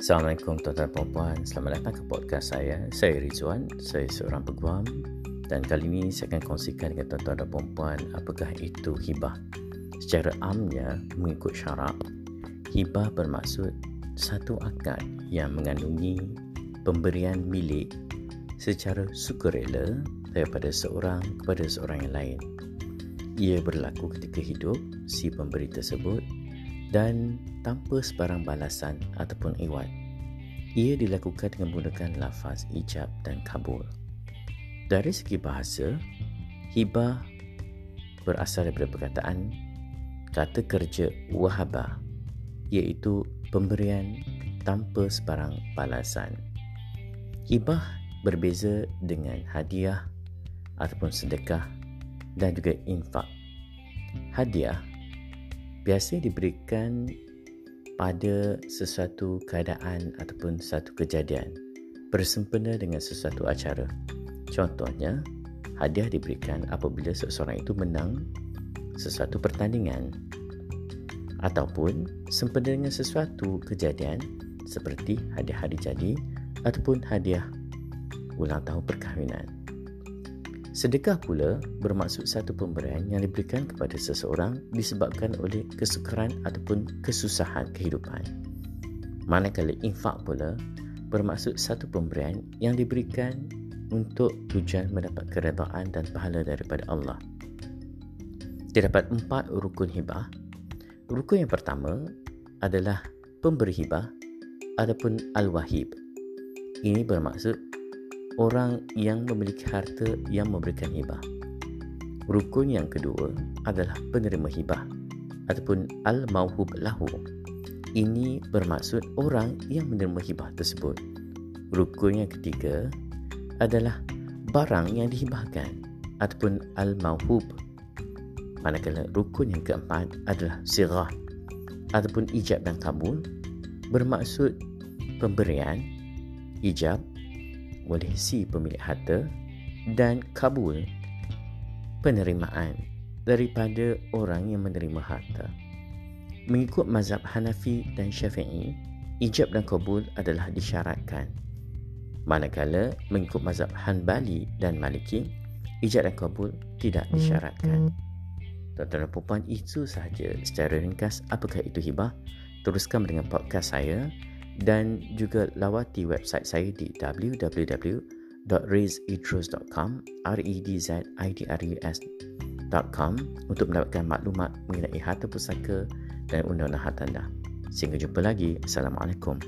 Assalamualaikum tuan-tuan dan puan Selamat datang ke podcast saya. Saya Rizwan, saya seorang peguam dan kali ini saya akan kongsikan dengan tuan-tuan dan puan apakah itu hibah. Secara amnya mengikut syarak, hibah bermaksud satu akad yang mengandungi pemberian milik secara sukarela daripada seorang kepada seorang yang lain. Ia berlaku ketika hidup si pemberi tersebut dan tanpa sebarang balasan ataupun iwat. Ia dilakukan dengan menggunakan lafaz ijab dan kabul. Dari segi bahasa, hibah berasal daripada perkataan kata kerja wahaba iaitu pemberian tanpa sebarang balasan. Hibah berbeza dengan hadiah ataupun sedekah dan juga infak. Hadiah biasa diberikan pada sesuatu keadaan ataupun satu kejadian bersempena dengan sesuatu acara. Contohnya, hadiah diberikan apabila seseorang itu menang sesuatu pertandingan ataupun sempena dengan sesuatu kejadian seperti hadiah hari jadi ataupun hadiah ulang tahun perkahwinan. Sedekah pula bermaksud satu pemberian yang diberikan kepada seseorang disebabkan oleh kesukaran ataupun kesusahan kehidupan. Manakala infak pula bermaksud satu pemberian yang diberikan untuk tujuan mendapat keredaan dan pahala daripada Allah. Terdapat empat rukun hibah. Rukun yang pertama adalah pemberi hibah ataupun al-wahib. Ini bermaksud orang yang memiliki harta yang memberikan hibah. Rukun yang kedua adalah penerima hibah ataupun al-mauhub lahu. Ini bermaksud orang yang menerima hibah tersebut. Rukun yang ketiga adalah barang yang dihibahkan ataupun al-mauhub. Manakala rukun yang keempat adalah sirah ataupun ijab dan kabul bermaksud pemberian ijab oleh si pemilik harta dan kabul penerimaan daripada orang yang menerima harta. Mengikut mazhab Hanafi dan Syafi'i, ijab dan kabul adalah disyaratkan. Manakala mengikut mazhab Hanbali dan Maliki, ijab dan kabul tidak disyaratkan. Tuan-tuan dan puan itu sahaja secara ringkas apakah itu hibah. Teruskan dengan podcast saya dan juga lawati website saya di www.razeidrus.com r e d z i d r u s.com untuk mendapatkan maklumat mengenai harta pusaka dan undang-undang harta anda. Sehingga jumpa lagi. Assalamualaikum.